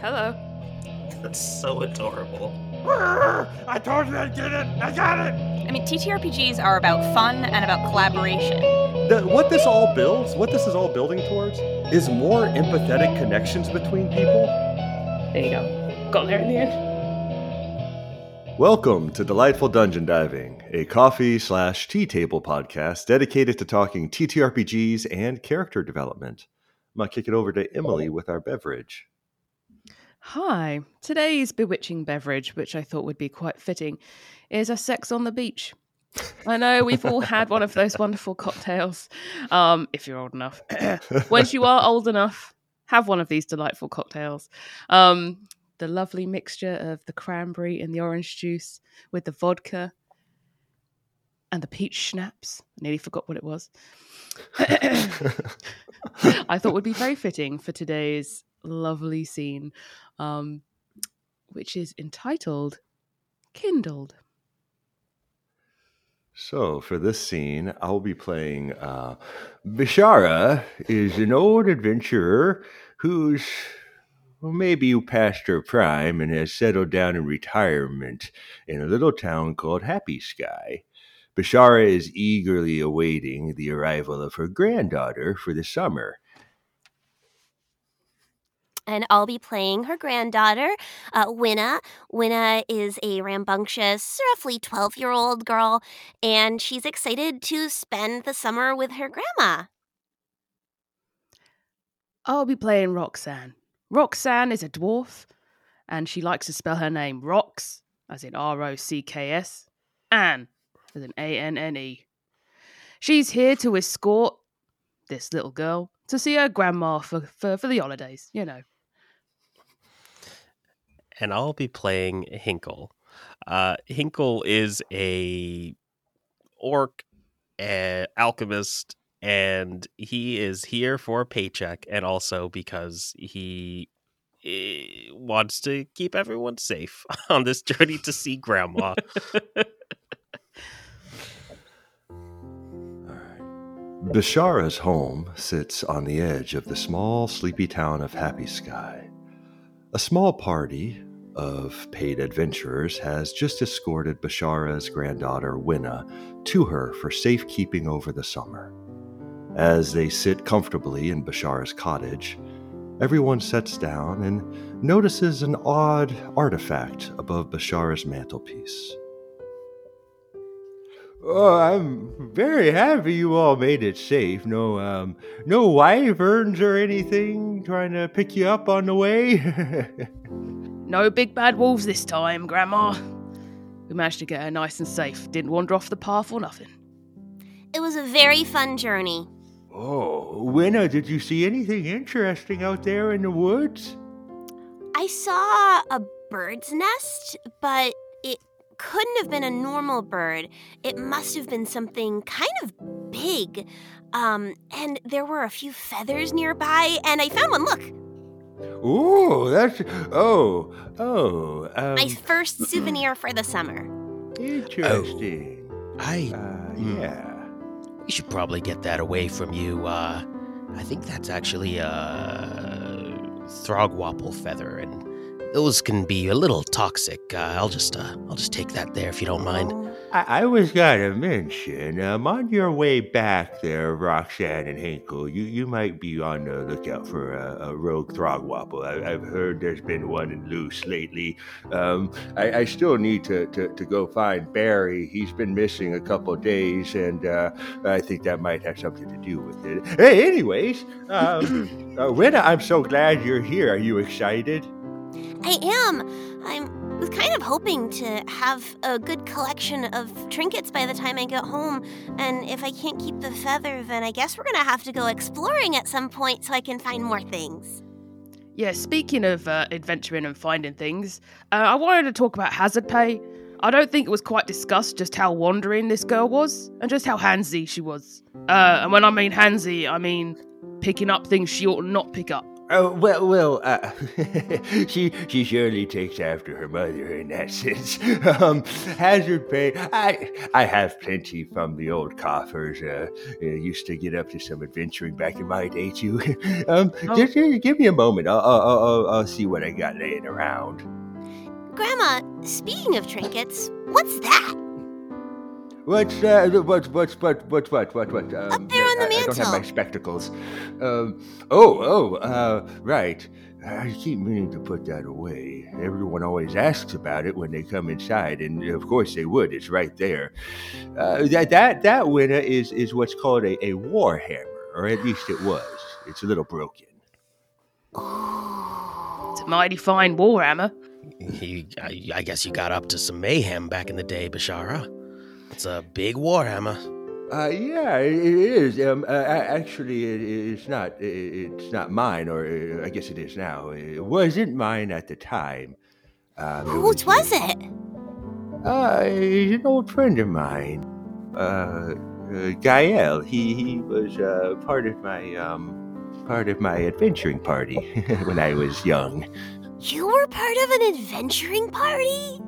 Hello. That's so adorable. I told you I did it. I got it. I mean, TTRPGs are about fun and about collaboration. The, what this all builds, what this is all building towards, is more empathetic connections between people. There you go. Got there in the end. Welcome to Delightful Dungeon Diving, a coffee slash tea table podcast dedicated to talking TTRPGs and character development. I'm gonna kick it over to Emily with our beverage. Hi. Today's bewitching beverage, which I thought would be quite fitting, is a sex on the beach. I know we've all had one of those wonderful cocktails. Um, if you're old enough. Once you are old enough, have one of these delightful cocktails. Um, the lovely mixture of the cranberry and the orange juice with the vodka and the peach schnapps. I nearly forgot what it was. I thought would be very fitting for today's lovely scene, um, which is entitled Kindled. So, for this scene, I'll be playing uh, Bishara is an old adventurer who's well, maybe past her prime and has settled down in retirement in a little town called Happy Sky. Bishara is eagerly awaiting the arrival of her granddaughter for the summer. And I'll be playing her granddaughter, uh, Winna. Winna is a rambunctious, roughly 12 year old girl, and she's excited to spend the summer with her grandma. I'll be playing Roxanne. Roxanne is a dwarf, and she likes to spell her name Rox, as in R O C K S, Anne, as in A N N E. She's here to escort this little girl to see her grandma for, for, for the holidays, you know. And I'll be playing Hinkle. Uh, Hinkle is a orc, uh, alchemist, and he is here for a paycheck, and also because he eh, wants to keep everyone safe on this journey to see Grandma. Bishara's home sits on the edge of the small, sleepy town of Happy Sky. A small party of paid adventurers has just escorted Bishara's granddaughter, Winna, to her for safekeeping over the summer. As they sit comfortably in Bishara's cottage, everyone sits down and notices an odd artifact above Bishara's mantelpiece. Oh, I'm very happy you all made it safe. No, um, no wyverns or anything trying to pick you up on the way. No big bad wolves this time, Grandma. We managed to get her nice and safe. Didn't wander off the path or nothing. It was a very fun journey. oh, Winna, did you see anything interesting out there in the woods? I saw a bird's nest, but it couldn't have been a normal bird. It must have been something kind of big. Um, and there were a few feathers nearby, and I found one. Look, Oh, that's oh oh. Um, my first souvenir for the summer. interesting. I Uh, Hmm. yeah. we should probably get that away from you. Uh, I think that's actually a throgwapple feather, and those can be a little toxic. Uh, I'll just uh, I'll just take that there if you don't mind. I, I was gonna mention, um, on your way back there, Roxanne and Hinkle, you, you might be on the lookout for a, a rogue throgwapple. I, I've heard there's been one loose lately. Um, I, I still need to, to, to go find Barry. He's been missing a couple days, and uh, I think that might have something to do with it. Hey, anyways, um, uh, Winna, I'm so glad you're here. Are you excited? I am. I'm kind of hoping to have a good collection of trinkets by the time I get home. And if I can't keep the feather, then I guess we're gonna have to go exploring at some point so I can find more things. Yeah, speaking of uh, adventuring and finding things, uh, I wanted to talk about hazard pay. I don't think it was quite discussed just how wandering this girl was and just how handsy she was. Uh, and when I mean handsy, I mean picking up things she ought not pick up. Oh well, well. Uh, she she surely takes after her mother in that sense. Um, hazard pay. I I have plenty from the old coffers. Uh, uh, used to get up to some adventuring back in my day too. um, Oh. just, uh, give me a moment. I'll, I'll I'll I'll- I'll see what I got laying around. Grandma, speaking of trinkets, what's that? What's uh, what's what's what what what what what? Um, Up there on the I, I don't have my spectacles. Um, oh oh uh, right. I keep meaning to put that away. Everyone always asks about it when they come inside, and of course they would. It's right there. Uh, that that that Winna is is what's called a, a war hammer, or at least it was. It's a little broken. It's a mighty fine warhammer. You, I, I guess you got up to some mayhem back in the day, Bashara. It's a big warhammer. Uh, yeah, it it is. Um, uh, actually, it, it's not. it- It's not mine, or uh, I guess it is now. It wasn't mine at the time. Um, it Whose was it? Uh, an old friend of mine. Uh, uh Gael. He he was uh, part of my um part of my adventuring party when I was young. You were part of an adventuring party?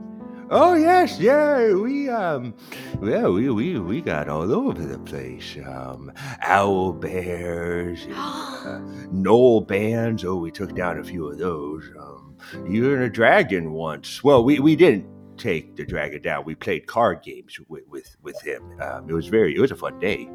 Oh yes, yeah, we um, well, we we we got all over the place. Um, owl bears, and, uh, gnoll bands. Oh, we took down a few of those. Um, even a dragon once. Well, we we didn't take the dragon down. We played card games with with with him. Um, it was very, it was a fun day.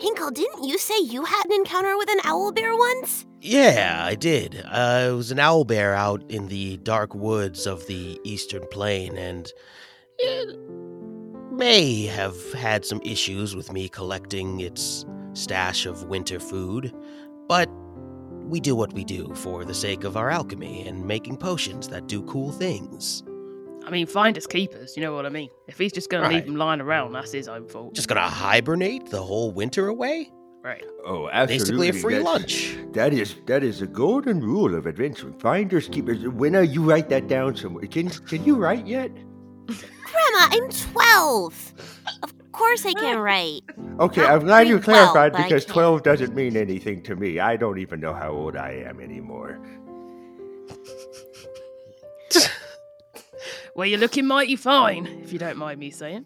Hinkle, didn't you say you had an encounter with an owl bear once? Yeah, I did. Uh, it was an owl bear out in the dark woods of the eastern plain, and it may have had some issues with me collecting its stash of winter food, but we do what we do for the sake of our alchemy and making potions that do cool things. I mean, finders keepers, you know what I mean? If he's just going to leave Right. him lying around, that's his own fault. Just gonna hibernate the whole winter away? right. Oh, absolutely. Basically a free That's- lunch. That is that is a golden rule of adventuring. Finders keepers. Winna, you write that down somewhere. Can can you write yet? Grandma, I'm 12. Of course I can write. Okay, Not I'm glad you very well, clarified but I because 12 doesn't mean anything to me. I don't even know how old I am anymore. Well, you're looking mighty fine, if you don't mind me saying.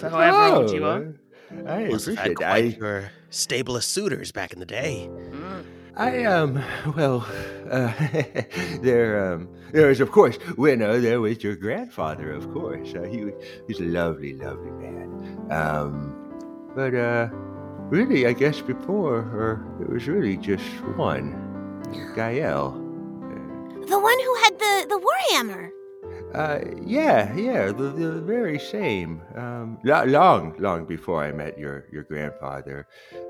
For however old you are. Oh, I Must have had appreciate quite it. your stable of suitors back in the day. Mm. I, I um, well, uh, there, um, there was, of course, Winna, there was your grandfather, of course. Uh, he, was- he's a lovely, lovely man. Um, but, uh, really, I guess before, or it was really just one, Gael. The one who had the, the warhammer. Uh, yeah, yeah, the, the very same. Um, long, long before I met your your grandfather.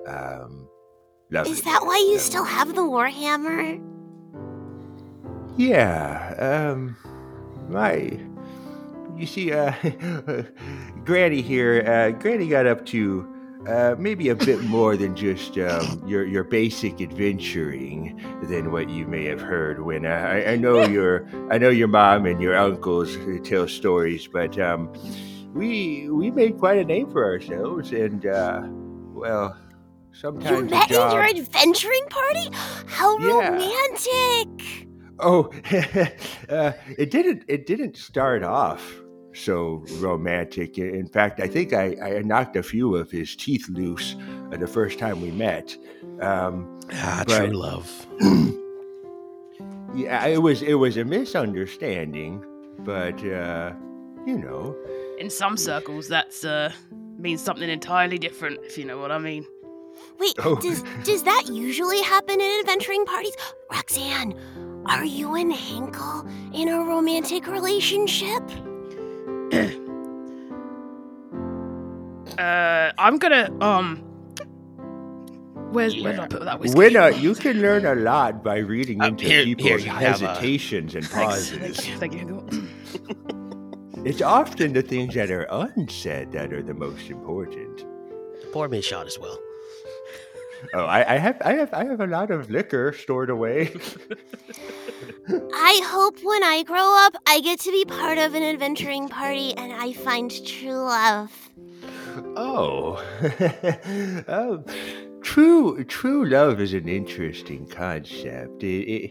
Um, lovely Is that why you still have the warhammer? Yeah. Um, my. You see, uh, Granny here. Uh, Granny got up to uh, maybe a bit more than just um, your your basic adventuring than what you may have heard. When uh, I, I know your I know your mom and your uncles tell stories, but um, we we made quite a name for ourselves, and uh, well, sometimes You met in your adventuring party? How Yeah. romantic! Oh, uh, it didn't. It didn't start off so romantic. In fact, I think I, I knocked a few of his teeth loose uh, the first time we met. Um, Ah, But- true love. yeah, it was it was a misunderstanding, but uh, you know, In some circles, that's uh means something entirely different, if you know what I mean. Wait, Oh. does does that usually happen in adventuring parties? Roxanne, are you and Hinkle in a romantic relationship? Uh, I'm gonna um. Where's where did I put that whiskey? Winna, you can learn a lot by reading Uh, into here- people's here you have a- hesitations and pauses. thank you, thank you. It's often the things that are unsaid that are the most important. Pour me a shot as well. Oh, I, I have I have I have a lot of liquor stored away. I hope when I grow up, I get to be part of an adventuring party and I find true love. Oh, um, true true love is an interesting concept. It, it,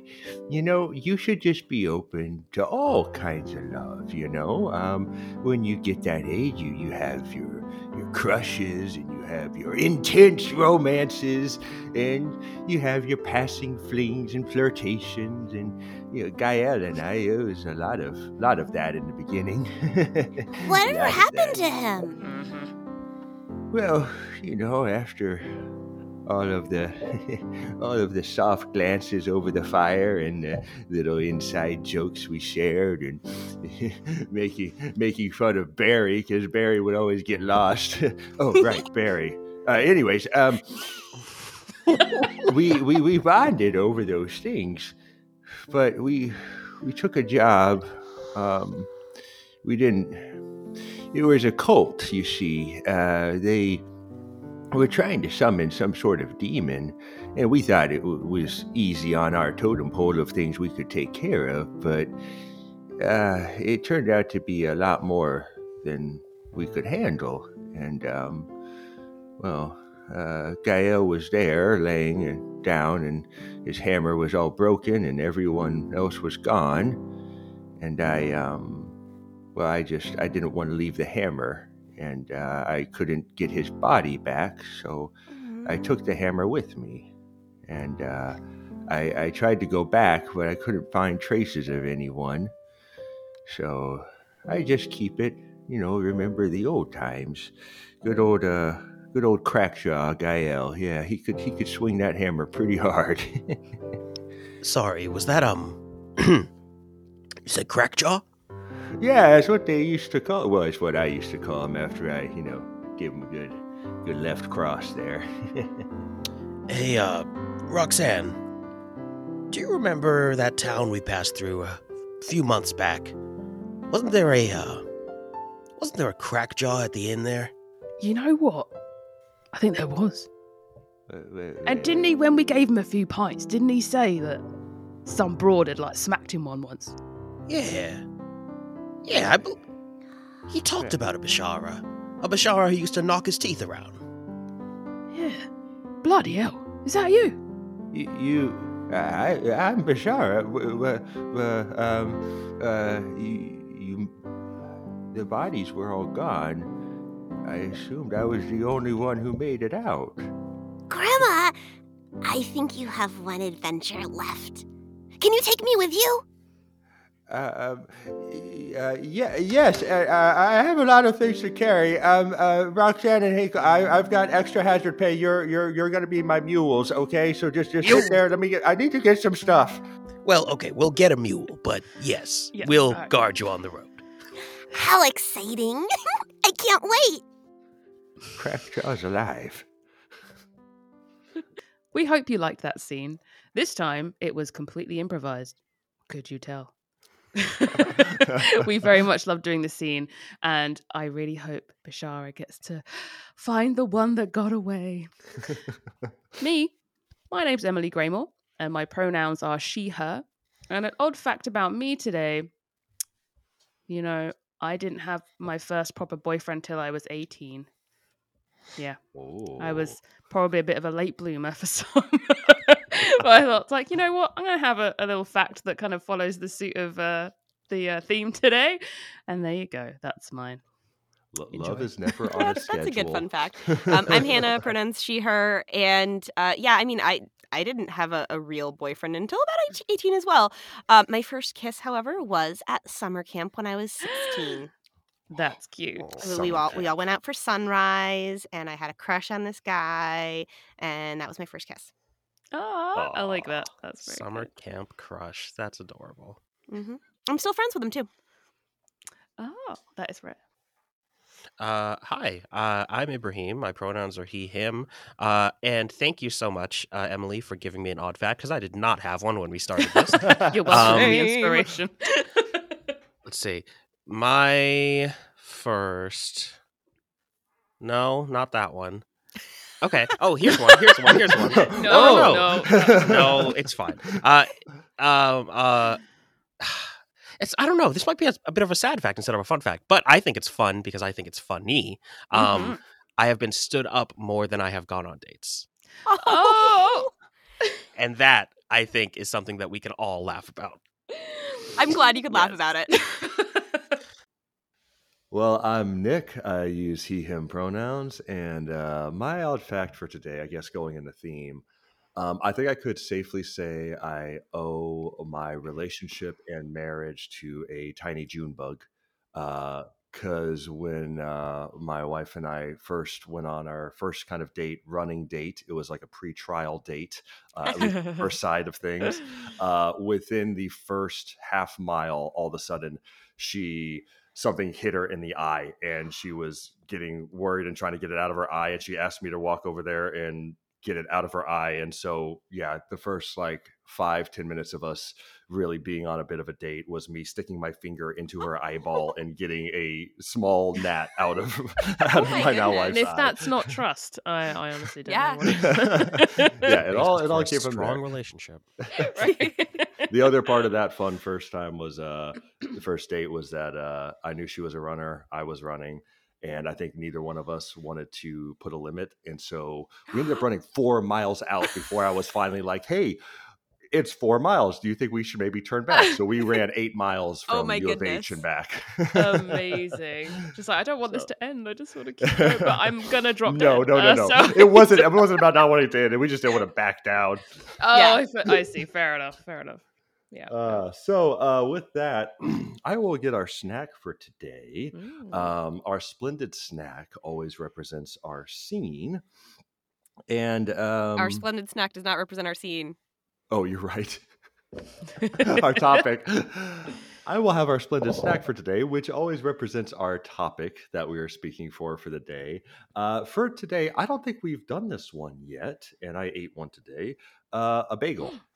you know, you should just be open to all kinds of love. You know, um, when you get that age, you you have your your crushes and you have your intense romances and you have your passing flings and flirtations and you know, Gael and I it was a lot of lot of that in the beginning. Whatever Lot happened that. to him? Mm-hmm. Well, you know, after all of the all of the soft glances over the fire and the little inside jokes we shared and making making fun of Barry because Barry would always get lost. oh, right, Barry. Uh, anyways, um, we, we we bonded over those things, but we we took a job. Um, we didn't. It was a cult, you see. Uh, they were trying to summon some sort of demon, and we thought it w- was easy on our totem pole of things we could take care of, but uh, it turned out to be a lot more than we could handle. And, um, well, uh, Gael was there laying down, and his hammer was all broken, and everyone else was gone. And I, um, well, I just I didn't want to leave the hammer, and uh, I couldn't get his body back, so I took the hammer with me, and uh, I, I tried to go back, but I couldn't find traces of anyone. So I just keep it, you know, remember the old times. Good old, uh, good old crackjaw Gael. Yeah, he could he could swing that hammer pretty hard. Sorry, was that um? you said crackjaw? Yeah, that's what they used to call. Well, it's what I used to call him after I, you know, gave him a good, good left cross there. Hey, uh, Roxanne, do you remember that town we passed through a few months back? Wasn't there a, uh, wasn't there a crackjaw at the inn there? You know what? I think there was. Uh, And didn't he, when we gave him a few pints, didn't he say that some broad had like smacked him one once? Yeah. Yeah, I bel He talked about a Bashara. A Bashara who used to knock his teeth around. Yeah. Bloody hell. Is that you? You, you I, I'm Bashara. W- w- w- um, uh, you, you, the bodies were all gone. I assumed I was the only one who made it out. Grandma, I think you have one adventure left. Can you take me with you? Uh, um, uh, yeah, yes, uh, uh, I have a lot of things to carry. Um, uh, Roxanne and Hank, I, I've got extra hazard pay. You're, you're, you're going to be my mules, okay? So just, just sit there. Let me get. I need to get some stuff. Well, okay, we'll get a mule, but yes, Yeah, we'll alright. guard you on the road. How exciting! I can't wait. Crackjaw's alive. We hope you liked that scene. This time it was completely improvised. Could you tell? we very much love doing the scene, and I really hope Bashara gets to find the one that got away. Me, my name's Emily Graymore, and my pronouns are she, her. And an odd fact about me today you know, I didn't have my first proper boyfriend till I was 18. Yeah. I was probably a bit of a late bloomer for some. but I thought, like, you know what? I'm going to have a, a little fact that kind of follows the suit of uh, the uh, theme today. And there you go. That's mine. Lo- Enjoy. love is never on a That's, schedule. that's a good fun fact. Um, I'm Hanna, pronouns she, her, and uh, yeah, I mean, I I didn't have a, a real boyfriend until about 18 as well. Uh, my first kiss, however, was at summer camp when I was 16. That's cute. we all we all went out for sunrise, and I had a crush on this guy, and that was my first kiss. Oh, I like that. That's very Summer good. camp crush. That's adorable. hmm I'm still friends with him too. Oh, that is rare. Uh, hi, uh, I'm Ibraheem. My pronouns are he, him. Uh, and thank you so much, uh, Emily, for giving me an odd fact because I did not have one when we started this. You're welcome for the Um, inspiration. Let's see. My first. No, not that one. Okay. Oh, here's one. Here's one. Here's one. no, Oh, no. no, it's fine. Uh, um, uh, it's I don't know. This might be a, a bit of a sad fact instead of a fun fact, but I think it's fun because I think it's funny. Um, Mhm. I have been stood up more than I have gone on dates. Oh. And that, I think, is something that we can all laugh about. I'm glad you could laugh Yes. about it. Well, I'm Nick. I use he, him pronouns. And uh, my odd fact for today, I guess going in the theme, um, I think I could safely say I owe my relationship and marriage to a tiny June bug. Because when uh, my wife and I first went on our first kind of date, running date, it was like a pre trial date, uh, at least the first side of things uh, within the first half mile, all of a sudden she something hit her in the eye, and she was getting worried and trying to get it out of her eye, and she asked me to walk over there and get it out of her eye. And so, yeah, the first like five ten minutes of us really being on a bit of a date was me sticking my finger into her eyeball and getting a small gnat out of out oh of my my now goodness. wife's and if eye. that's not trust, I, I honestly don't Yeah. know. What yeah, it all Basis it for all came from strong there. relationship. right? The other part of that fun first time was uh the first date was that uh I knew she was a runner, I was running, and I think neither one of us wanted to put a limit, and so we ended up running four miles out before I was finally like, "Hey, it's four miles. Do you think we should maybe turn back?" So we ran eight miles Oh from my U of goodness. H and back. Amazing. Just like I don't want this to end. I just want to keep going, but I'm gonna drop No, dead. no, no, Uh, no. so- It wasn't. It wasn't about not wanting to end. We just didn't want to back down. Oh, Yeah. I, I see. Fair enough. Fair enough. Yeah. Uh, so uh, with that, I will get our snack for today. Mm. Um, our splendid snack always represents our scene. And um, our splendid snack does not represent our scene. oh, you're right. our topic. I will have our splendid snack for today, which always represents our topic that we are speaking for for the day. Uh, for today, I don't think we've done this one yet, and I ate one today. Uh, a bagel,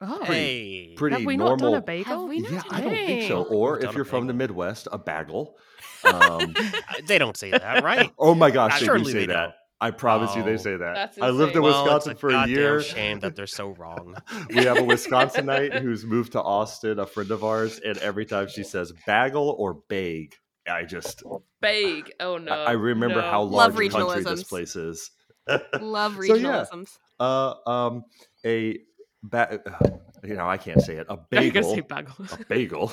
oh, Hey, pretty have we normal. not done a bagel? Have we not yeah, done I don't think so. Or if you're from the. Midwest, a bagel. Um, they don't say that, right? oh my gosh, they do surely say they that. don't. I promise you, they Oh. say that. That's I lived in insane. well, Wisconsin it's a for a goddamn year. Shame that they're so wrong. we have a Wisconsinite who's moved to Austin, a friend of ours, and every time she says bagel or bag, I just Bag. Oh no. I I remember no. how Love large a country this regionalisms. place is. Love So, yeah. regionalisms. uh, um, a ba- you know I can't say it. A Are you gonna bagel. say bagel? a bagel.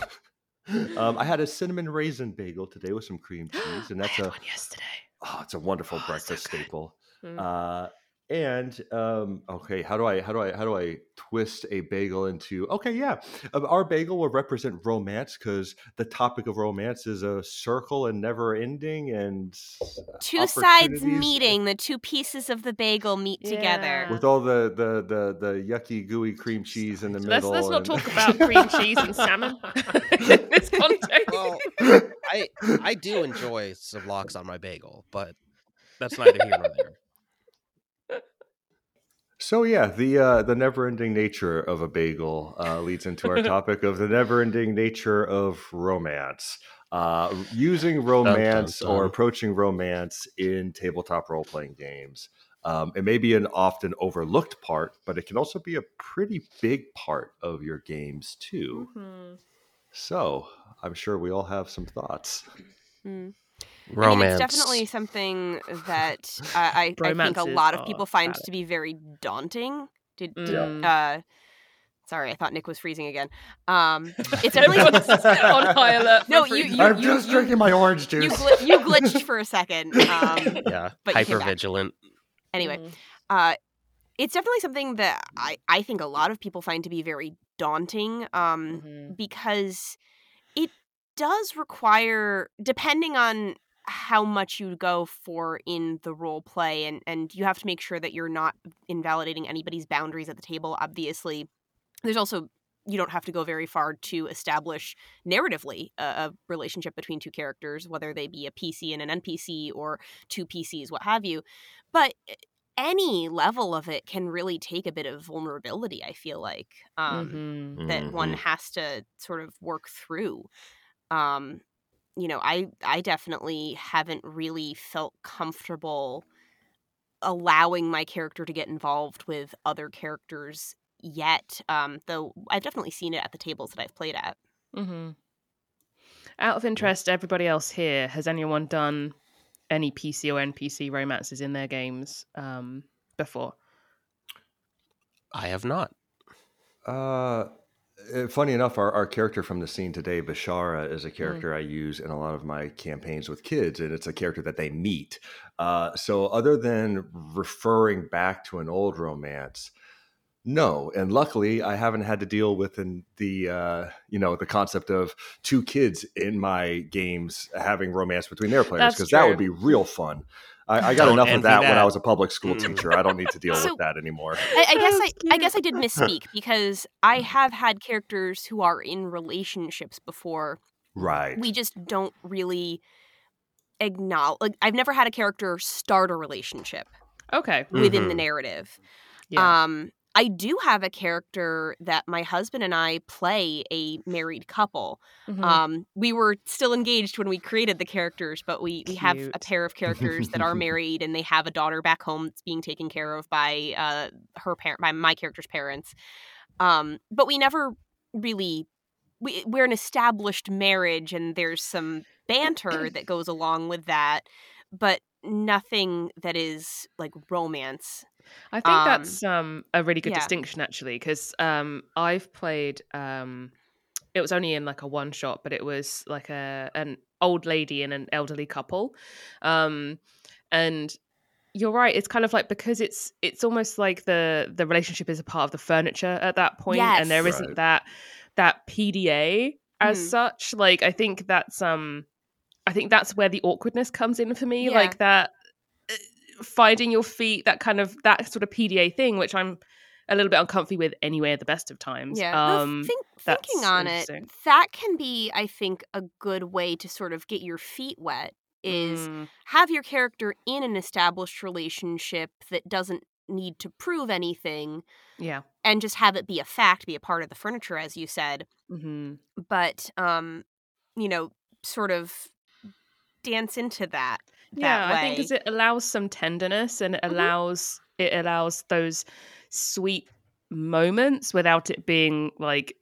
um, I had a cinnamon raisin bagel today with some cream cheese, and that's a one yesterday. oh, it's a wonderful Oh, breakfast good. staple. Mm. Uh, and um, okay, how do I how do I how do I twist a bagel into okay? Yeah, Um, our bagel will represent romance because the topic of romance is a circle and never ending, and Two sides meeting, the two pieces of the bagel meet together. With all the the the the yucky gooey cream cheese in the Let's middle. let's not and- talk about cream cheese and salmon in this context. Well, I I do enjoy some lox on my bagel, but That's neither here nor there. So yeah, the uh, the never-ending nature of a bagel uh, leads into our topic of the never-ending nature of romance. Uh, using romance or dun. approaching romance in tabletop role-playing games. Um, it may be an often overlooked part, but it can also be a pretty big part of your games too. Mhm. So I'm sure we all have some thoughts. Mm. I romance. it's definitely something that I, I, I think a lot of people find to be very daunting. Did, did Mm. uh, sorry, I thought Nick was freezing again. Um, it's definitely on high alert. No, you- freezing. you- I'm just drinking my orange you, juice. gl- you glitched for a second. Um, Yeah, But hyper vigilant. anyway, Mm. uh, it's definitely something that I, I think a lot of people find to be very daunting. Um, Mhm. because it does require depending on how much you go for in the role play and and you have to make sure that you're not invalidating anybody's boundaries at the table obviously there's also you don't have to go very far to establish narratively a, a relationship between two characters whether they be a pc and an npc or two pcs what have you but eh, any level of it can really take a bit of vulnerability i feel like um Mhm. that one Mhm. has to sort of work through um you know i i definitely haven't really felt comfortable allowing my character to get involved with other characters yet um though i've definitely seen it at the tables that i've played at hmm Out of interest, everybody else here, has anyone done any PC or NPC romances in their games? Um, before? I have not. Uh, funny enough, our, our character from the scene today, Bashara, is a character I use in a lot of my campaigns with kids, and it's a character that they meet. Uh, so, other than referring back to an old romance, no. And luckily, I haven't had to deal with in the uh, you know the concept of two kids in my games having romance between their players because that would be real fun. I, I got Don't enough of envy that, when I was a public school Mm. teacher. I don't need to deal So- with that anymore. I, I guess I, I guess I did misspeak because I have had characters who are in relationships before. Right. We just don't really acknowledge. Like I've never had a character start a relationship Okay. within the Mhm. narrative. Yeah. Um, I do have a character that my husband and I play a married couple. Mhm. Um, we were still engaged when we created the characters, but we, we have a pair of characters that are married and they have a daughter back home that's being taken care of by uh, her parent, by my character's parents. Um, but we never really we we're an established marriage and there's some banter that goes along with that, but nothing that is like romance. I think Um, that's um, a really good yeah. distinction actually, because um, I've played. Um, it was only in like a one shot, but it was like a an old lady and an elderly couple, um, and you're right. It's kind of like because it's it's almost like the the relationship is a part of the furniture at that point, and there Yes. isn't Right. that that PDA as Mhm. such. Like I think that's um, I think that's where the awkwardness comes in for me. Yeah. Like that uh, finding your feet, that kind of that sort of PDA thing, which I'm a little bit uncomfy with anyway at the best of times. Yeah. Um, think, thinking on it, that can be, I think, a good way to sort of get your feet wet. Is mm, have your character in an established relationship that doesn't need to prove anything, yeah. and just have it be a fact, be a part of the furniture, as you said. hmm But um, you know, sort of dance into that. that Yeah, I think because it allows some tenderness and it Mhm. allows it allows those sweet moments without it being like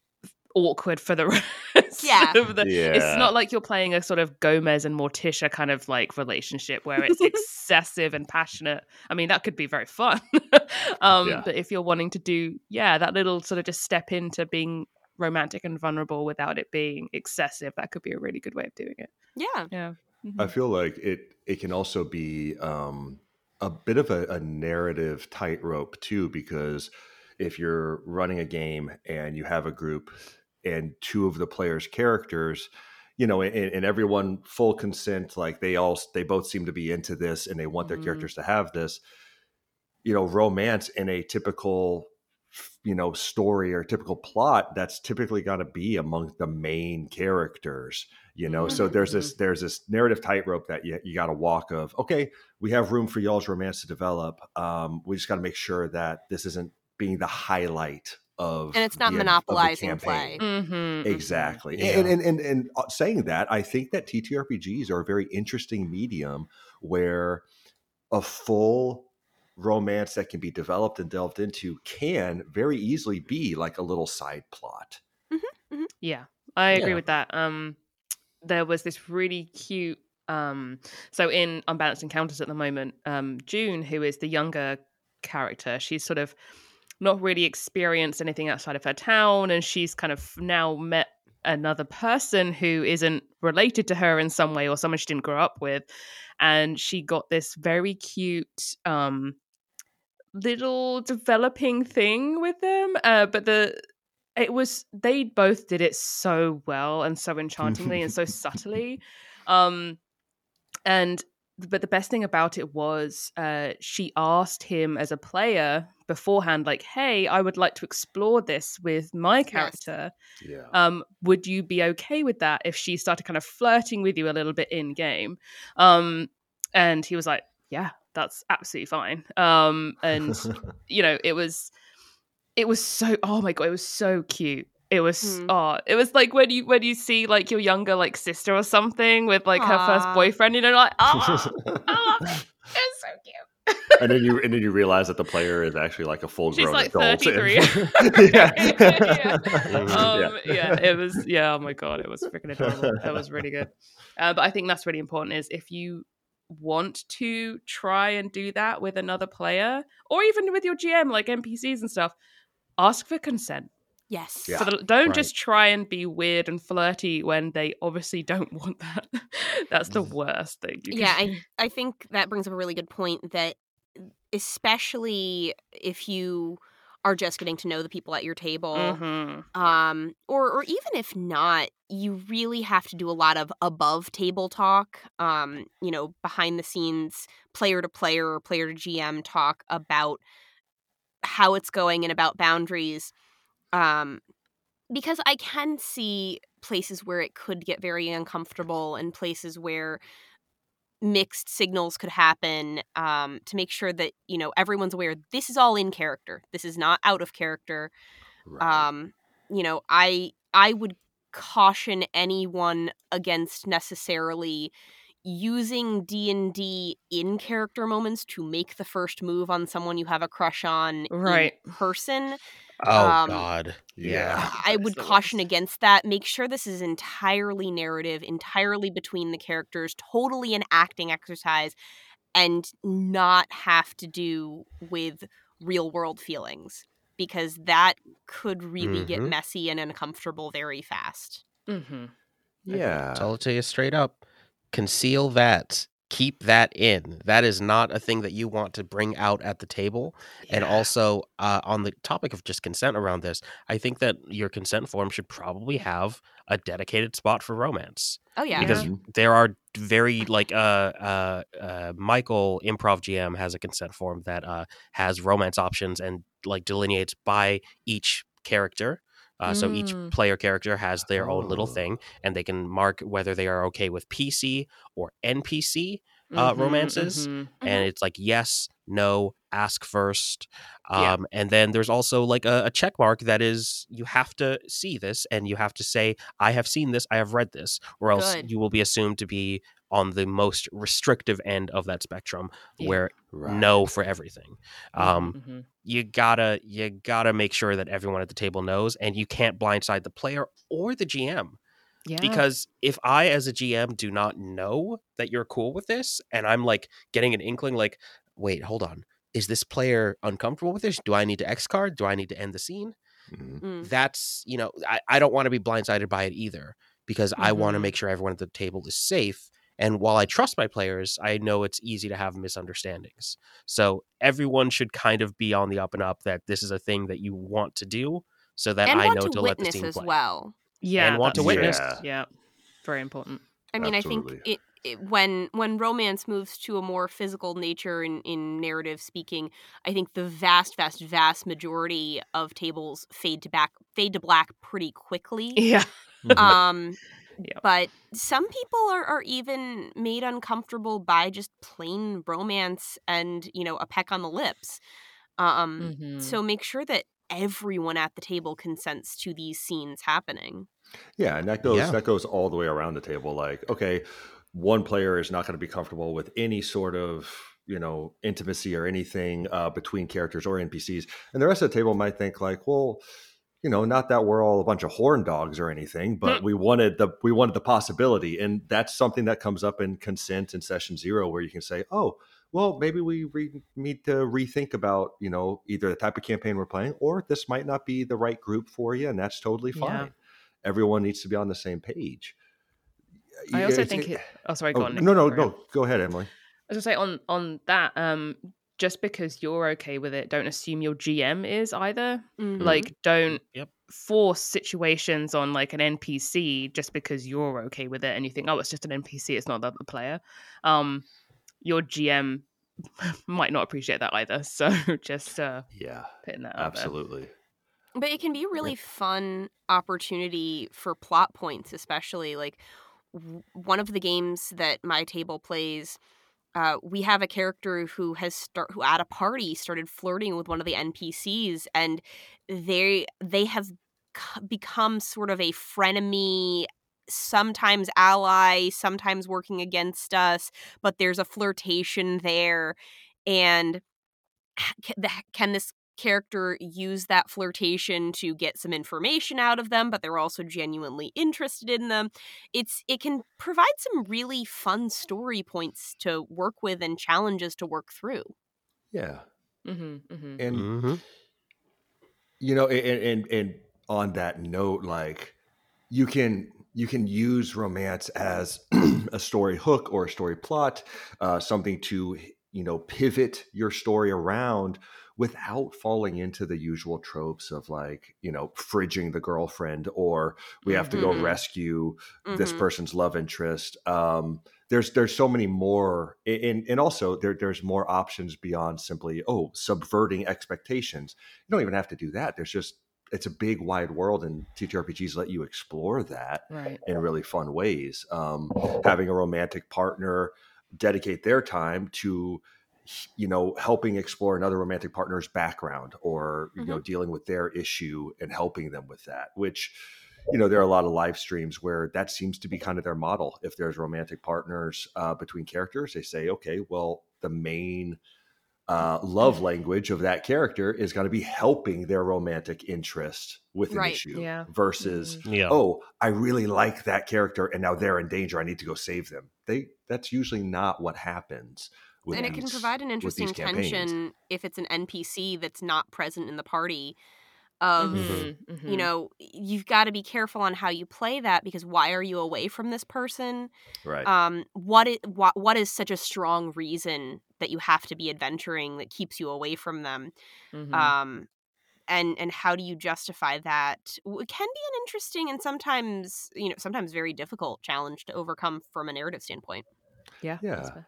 awkward for the rest Yeah. of the Yeah. it's not like you're playing a sort of Gomez and Morticia kind of like relationship where it's excessive and passionate. I mean, that could be very fun. um, Yeah. But if you're wanting to do, yeah, that little sort of just step into being romantic and vulnerable without it being excessive, that could be a really good way of doing it. yeah. Yeah. I feel like it it can also be um, a bit of a, a narrative tightrope too, because if you're running a game and you have a group and two of the players' characters, you know, and, and everyone full consent, like they all they both seem to be into this and they want their Mhm. characters to have this, you know, romance in a typical you know story or typical plot that's typically going to be among the main characters you know so there's this there's this narrative tightrope that you, you got to walk of okay we have room for y'all's romance to develop um, we just got to make sure that this isn't being the highlight of And it's not the- the monopolizing play. Mm-hmm, Exactly. Yeah. And, and, and, and uh, saying that, I think that TTRPGs are a very interesting medium where a full romance that can be developed and delved into can very easily be like a little side plot. Yeah, I agree Yeah. with that. Um, there was this really cute. Um, so in Unbalanced Encounters at the moment, um, June, who is the younger character, she's sort of not really experienced anything outside of her town, and she's kind of now met another person who isn't related to her in some way or someone she didn't grow up with, and she got this very cute. Um, little developing thing with them uh but the it was they both did it so well and so enchantingly and so subtly um and but the best thing about it was uh she asked him as a player beforehand like hey i would like to explore this with my character. Yeah. um would you be okay with that if she started kind of flirting with you a little bit in game? Um and he was like yeah that's absolutely fine. Um and you know it was it was so oh my god it was so cute it was Hmm. oh it was like when you when you see like your younger like sister or something with like her first Aw. boyfriend you know like oh i love it it's so cute and then you and then you realize that the player is actually like a full She's grown like adult. 33. yeah. Yeah. um, yeah. it was. Yeah, oh my god, it was freaking adorable. That was really good. Uh, but I think that's really important. Is if you want to try and do that with another player or even with your GM, like NPCs and stuff, ask for consent. Yes. Yeah. For the- don't Right. just try and be weird and flirty when they obviously don't want that. That's the Mm. worst thing. you Yeah, can do. I I think that brings up a really good point that especially if you are just getting to know the people at your table Mhm. um or or even if not you really have to do a lot of above table talk um you know behind the scenes player to player or player to gm talk about how it's going and about boundaries um because i can see places where it could get very uncomfortable and places where mixed signals could happen um to make sure that you know everyone's aware this is all in character this is not out of character Right. um you know i i would caution anyone against necessarily using d&d in character moments to make the first move on someone you have a crush on Right. in person Oh Um, God. yeah. i would the caution worst. against that make sure this is entirely narrative entirely between the characters totally an acting exercise and not have to do with real world feelings because that could really get Mhm. messy and uncomfortable very fast mm-hmm. Yeah. Tell it to you straight up. Conceal that. Keep that in. That is not a thing that you want to bring out at the table. And also, uh, on the topic of just consent around this, I think that your consent form should probably have a dedicated spot for romance oh yeah because Yeah. there are very like uh, uh uh Michael Improv GM has a consent form that uh has romance options and like delineates by each character. Uh, so each Mm. player character has their own little Oh. thing, and they can mark whether they are okay with PC or NPC uh, romances. mhm. and it's like yes no ask first Yeah. um and then there's also like a, a check mark that is you have to see this and you have to say i have seen this i have read this or else Good. you will be assumed to be on the most restrictive end of that spectrum Yeah. where Right. no for everything um Mhm, mhm. you gotta you gotta make sure that everyone at the table knows and you can't blindside the player or the gm Yeah. because if I, as a GM, do not know that you're cool with this, and I'm like getting an inkling, like, wait, hold on, is this player uncomfortable with this? Do I need to X card? Do I need to end the scene? Mhm. Mm. That's you know, I, I don't want to be blindsided by it either because I want to make sure everyone at the table is safe. And while I trust my players, I know it's easy to have misunderstandings. So everyone should kind of be on the up and up that this is a thing that you want to do, so that and I know to, to, let the witness team as play. well yeah. and want to witness. Yeah. Yeah. Very important. I mean, I think it, it when when romance moves to a more physical nature in, in narrative speaking, I think the vast, vast, vast majority of tables fade to back fade to black pretty quickly. Yeah. um Yep. but some people are, are even made uncomfortable by just plain romance and you know a peck on the lips um Mhm. so make sure that everyone at the table consents to these scenes happening Yeah, and that goes Yeah. that goes all the way around the table. Like, okay, one player is not going to be comfortable with any sort of you know intimacy or anything uh, between characters or NPCs, and the rest of the table might think like, well, you know, not that we're all a bunch of horn dogs or anything, but we wanted the we wanted the possibility, and that's something that comes up in consent in session zero, where you can say, oh. Well, maybe we re- need to rethink about, you know, either the type of campaign we're playing, or this might not be the right group for you, and that's totally Yeah. fine everyone needs to be on the same page. I also It's- think it. Oh, sorry. Go oh, on. Nick, no, no, no. Go ahead, Emily. I was gonna say on on that. Um, just because you're okay with it, don't assume your GM is either. Mhm. Like, don't Yep. force situations on like an NPC just because you're okay with it and you think, oh, it's just an NPC, it's not the other player. Um, your GM might not appreciate that either. So just uh, Yeah, putting that absolutely. But it can be a really fun opportunity for plot points, especially like w- one of the games that my table plays. Uh, we have a character who has start who at a party started flirting with one of the NPCs, and they they have c- become sort of a frenemy, sometimes ally, sometimes working against us. But there's a flirtation there, and can, can this character used that flirtation to get some information out of them, but they're also genuinely interested in them. It's it can provide some really fun story points to work with and challenges to work through. Yeah. hmm hmm And Mhm. you know and, and and on that note like you can you can use romance as a story hook or a story plot uh, something to you know pivot your story around without falling into the usual tropes of like you know fridging the girlfriend or we have to go Mhm. rescue this Mhm. person's love interest um there's there's so many more and and also there there's more options beyond simply oh subverting expectations you don't even have to do that there's just it's a big wide world and ttrpgs let you explore that Right. in really fun ways um having a romantic partner dedicate their time to you know helping explore another romantic partner's background or you know dealing with their issue and helping them with that which you know there are a lot of live streams where that seems to be kind of their model if there's romantic partners uh, between characters they say okay well the main uh, love language of that character is going to be helping their romantic interest with an Right. issue Yeah. versus Yeah. oh i really like that character and now they're in danger i need to go save them they that's usually not what happens with and it can provide an interesting tension if it's an NPC that's not present in the party. Of Mhm, you mhm. know, you've got to be careful on how you play that because why are you away from this person? right Um, what is what what is such a strong reason that you have to be adventuring that keeps you away from them? Mhm. Um, and and how do you justify that? It can be an interesting and sometimes you know sometimes very difficult challenge to overcome from a narrative standpoint. yeah. Yeah.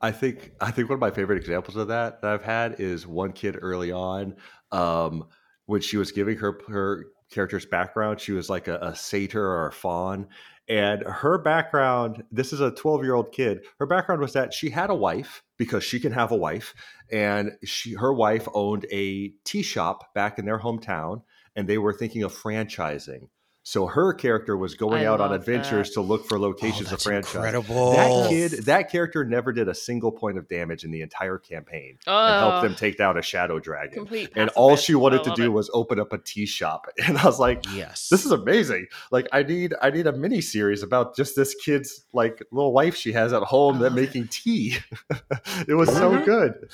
I think I think one of my favorite examples of that that I've had is one kid early on, um, when she was giving her her character's background. She was like a, a satyr or a faun, and her background. This is a twelve year old kid. Her background was that she had a wife because she can have a wife, and she her wife owned a tea shop back in their hometown, and they were thinking of franchising. So her character was going I out on love adventures to look for Oh, locations of that's franchise. incredible. That kid, that character never did a single point of damage in the entire campaign and helped them Oh, take down a shadow dragon. And all she wanted to do it. was open up a tea shop. And I was like, Yes. this is amazing. Like I need I need a mini series about just this kid's like little wife she has at home that making tea. it was so Mhm. good.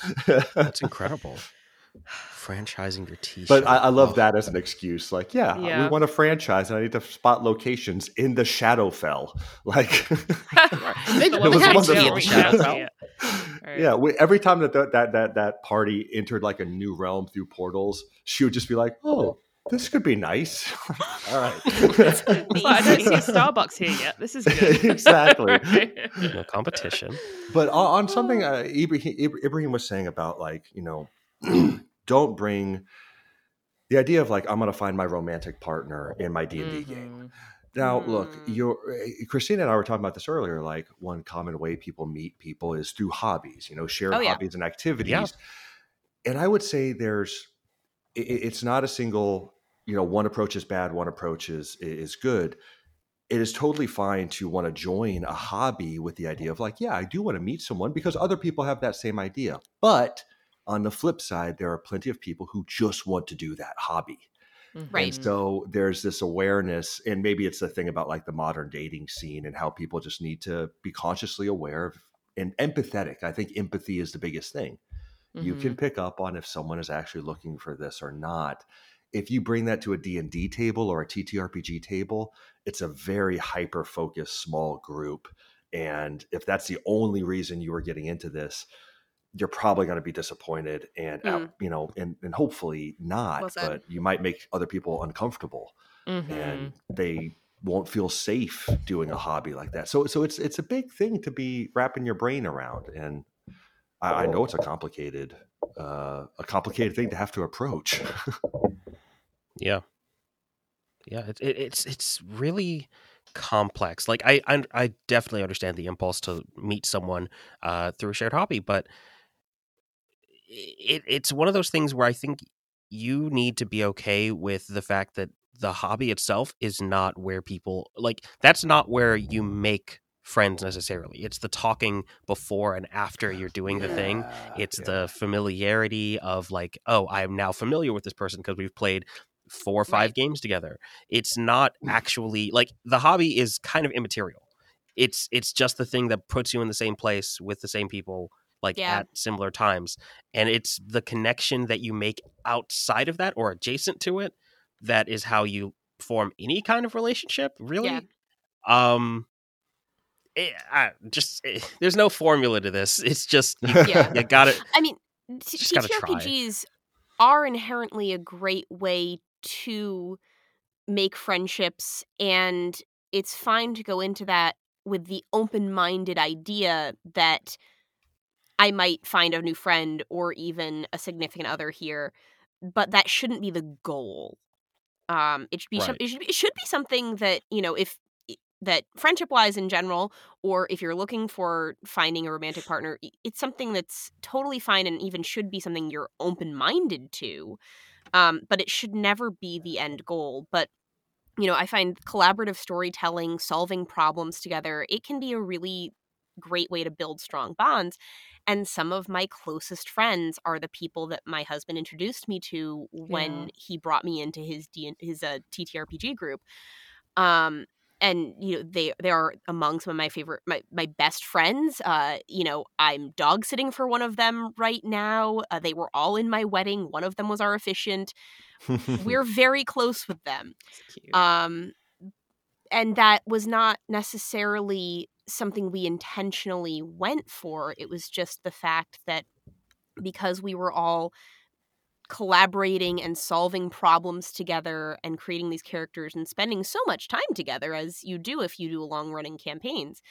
That's incredible. Franchising your t-shirt. But I, I love Oh. that as an excuse. Like, yeah, we want a franchise, and I need to spot locations in the Shadowfell. Like, The it one was that wonderful. can't reach out to you. Right. Yeah, we, every time that, that that that that party entered like a new realm through portals, she would just be like, "Oh, this could be nice." All right, Well, I don't see a Starbucks here yet. This is good. Exactly. No competition. but on, on something uh, Ibraheem, Ibraheem was saying about like you know, don't bring the idea of like I'm going to find my romantic partner in my D and D game. Mhm. Now, look, Mm. your Christina and I were talking about this earlier. Like one common way people meet people is through hobbies. You know, shared Oh, yeah. hobbies and activities. And I would say there's, i- i- it's not a single. You know, one approach is bad, one approach is is good. It is totally fine to want to join a hobby with the idea of like, yeah, I do want to meet someone because other people have that same idea. But on the flip side, there are plenty of people who just want to do that hobby. Right. And so there's this awareness, and maybe it's the thing about like the modern dating scene and how people just need to be consciously aware of and empathetic. I think empathy is the biggest thing. You Mhm. can pick up on if someone is actually looking for this or not. If you bring that to a D&D table or a TTRPG table, it's a very hyper focused small group. And if that's the only reason you are getting into this, you're probably going to be disappointed and Mm. you know and, and hopefully not Well but you might make other people uncomfortable Mhm. and they won't feel safe doing a hobby like that so so it's it's a big thing to be wrapping your brain around and i, I know it's a complicated uh, a complicated thing to have to approach Yeah, yeah. It, it, it's it's really complex. Like I, I I definitely understand the impulse to meet someone uh, through a shared hobby, but it it's one of those things where I think you need to be okay with the fact that the hobby itself is not where people like that's not where you make friends necessarily. It's the talking before and after you're doing the thing. It's yeah. the familiarity of like, oh, I am now familiar with this person because we've played four or five Right. games together. It's not mm. actually like the hobby is kind of immaterial. It's it's just the thing that puts you in the same place with the same people like Yeah. at similar times. And it's the connection that you make outside of that or adjacent to it that is how you form any kind of relationship, really. Yeah. Um it, I, just eh, there's no formula to this. It's just you, Yeah. you got it. I mean, t- Just gotta try. TTRPGs are inherently a great way to make friendships, and it's fine to go into that with the open minded idea that I might find a new friend or even a significant other here, but that shouldn't be the goal. Um, it should be some- it should be, it should be something that you know if that friendship wise in general, or if you're looking for finding a romantic partner, it's something that's totally fine and even should be something you're open minded to. Um, but it should never be the end goal. But you know, I find collaborative storytelling, solving problems together, it can be a really great way to build strong bonds. And some of my closest friends are the people that my husband introduced me to when Yeah. he brought me into his D- his uh, TTRPG group. Um, and you know they they are among some of my favorite my, my best friends. Uh you know i'm dog sitting for one of them right now. Uh, they were all in my wedding. One of them was our officiant we're very close with them. Um and that was not necessarily something we intentionally went for it was just the fact that because we were all collaborating and solving problems together and creating these characters and spending so much time together as you do if you do long running campaigns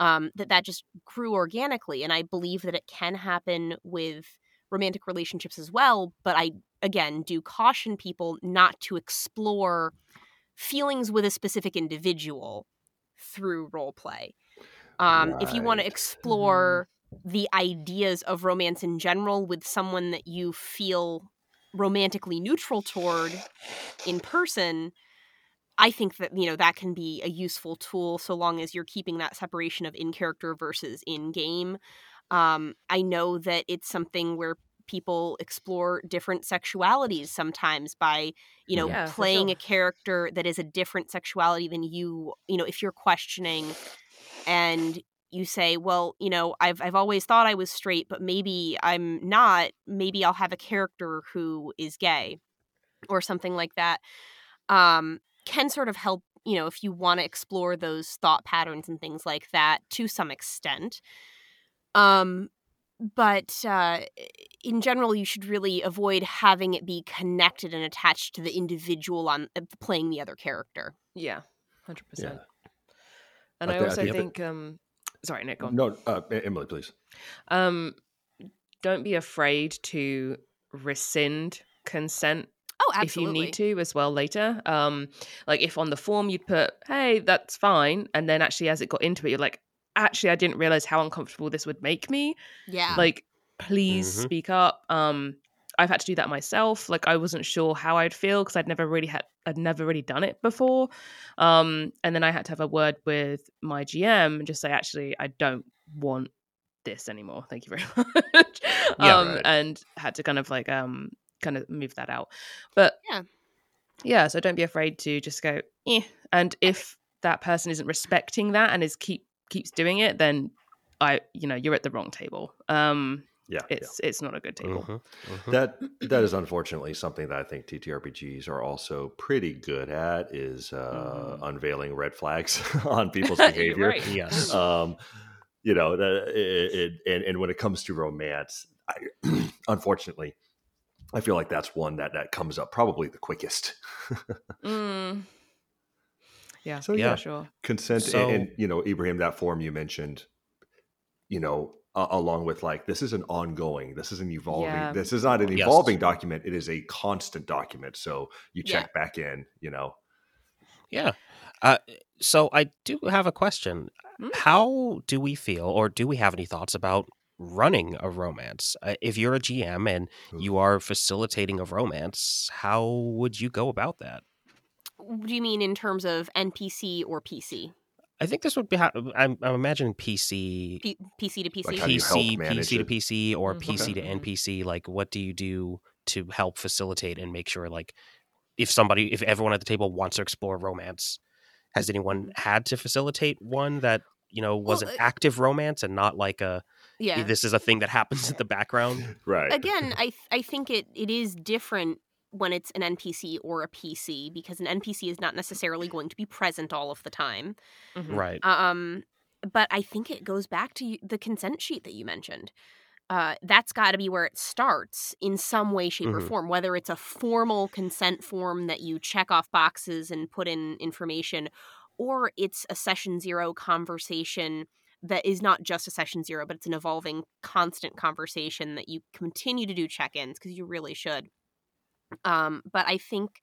um, that that just grew organically and i believe that it can happen with romantic relationships as well but i again do caution people not to explore feelings with a specific individual through role play. Um, if you want to Right. explore the ideas of romance in general with someone that you feel romantically neutral toward in person i think that you know that can be a useful tool so long as you're keeping that separation of in character versus in game. Um, i know that it's something where people explore different sexualities sometimes by you know Yeah, playing sure. a character that is a different sexuality than you you know if you're questioning and you say well you know i've i've always thought i was straight but maybe i'm not maybe i'll have a character who is gay or something like that um can sort of help you know if you want to explore those thought patterns and things like that to some extent um but uh in general you should really avoid having it be connected and attached to the individual on uh, playing the other character Yeah, hundred Yeah. percent. And I I, thi- I also think think, um, sorry, Nick, go on. no, uh, Emily, please. Um, don't be afraid to rescind consent oh absolutely. if you need to as well later. Um, like if on the form you'd put, "Hey, that's fine," and then actually as it got into it, you're like, "Actually, I didn't realize how uncomfortable this would make me." yeah Like, please Mhm. speak up. Um, I've had to do that myself. Like, I wasn't sure how I'd feel because I'd never really had, I'd never really done it before. Um, and then I had to have a word with my GM and just say, actually, I don't want this anymore. Thank you very much. Yeah, um, right. and had to kind of like um kind of move that out. But Yeah. yeah. So don't be afraid to just go, eh. And if that person isn't respecting that and is keep keeps doing it, then I, you know, you're at the wrong table. Um, Yeah, yeah. it's it's not a good table. Mhm, mhm. that that is unfortunately something that I think TTRPGs are also pretty good at is uh, unveiling red flags on people's behavior. right. Yes. Um, you know, the, it, it, and and when it comes to romance, I, unfortunately, I feel like that's one that that comes up probably the quickest. Mm. Yeah, So, yeah. for sure. Consent So- and, and you know, Ibraheem, that form you mentioned, you know, uh, along with like this is an ongoing, this is an evolving, Yeah. this is not an Yes. evolving document. It is a constant document. So you Yeah. check back in. You know, Yeah. Uh, so I do have a question. Mm. How do we feel, or do we have any thoughts about running a romance? Uh, if you're a GM and Ooh. you are facilitating a romance, how would you go about that? Do you mean in terms of npc or pc I think this would be. How, I'm, I'm imagining PC, P- PC to PC. Like how do you help PC, manage PC to? PC, or Mhm. PC to NPC. Like, what do you do to help facilitate and make sure, like, if somebody, if everyone at the table wants to explore romance, has anyone had to facilitate one that you know was Well, an uh, active romance and not like a yeah. this is a thing that happens in the background? Right. Again, I th- I think it it is different when it's an NPC or a PC because an NPC is not necessarily going to be present all of the time. Mhm. Right. Um, but I think it goes back to the consent sheet that you mentioned. Uh, that's got to be where it starts in some way, shape, or Mhm. form. Whether it's a formal consent form that you check off boxes and put in information, or it's a session zero conversation that is not just a session zero, but it's an evolving, constant conversation that you continue to do check ins because you really should. Um, but I think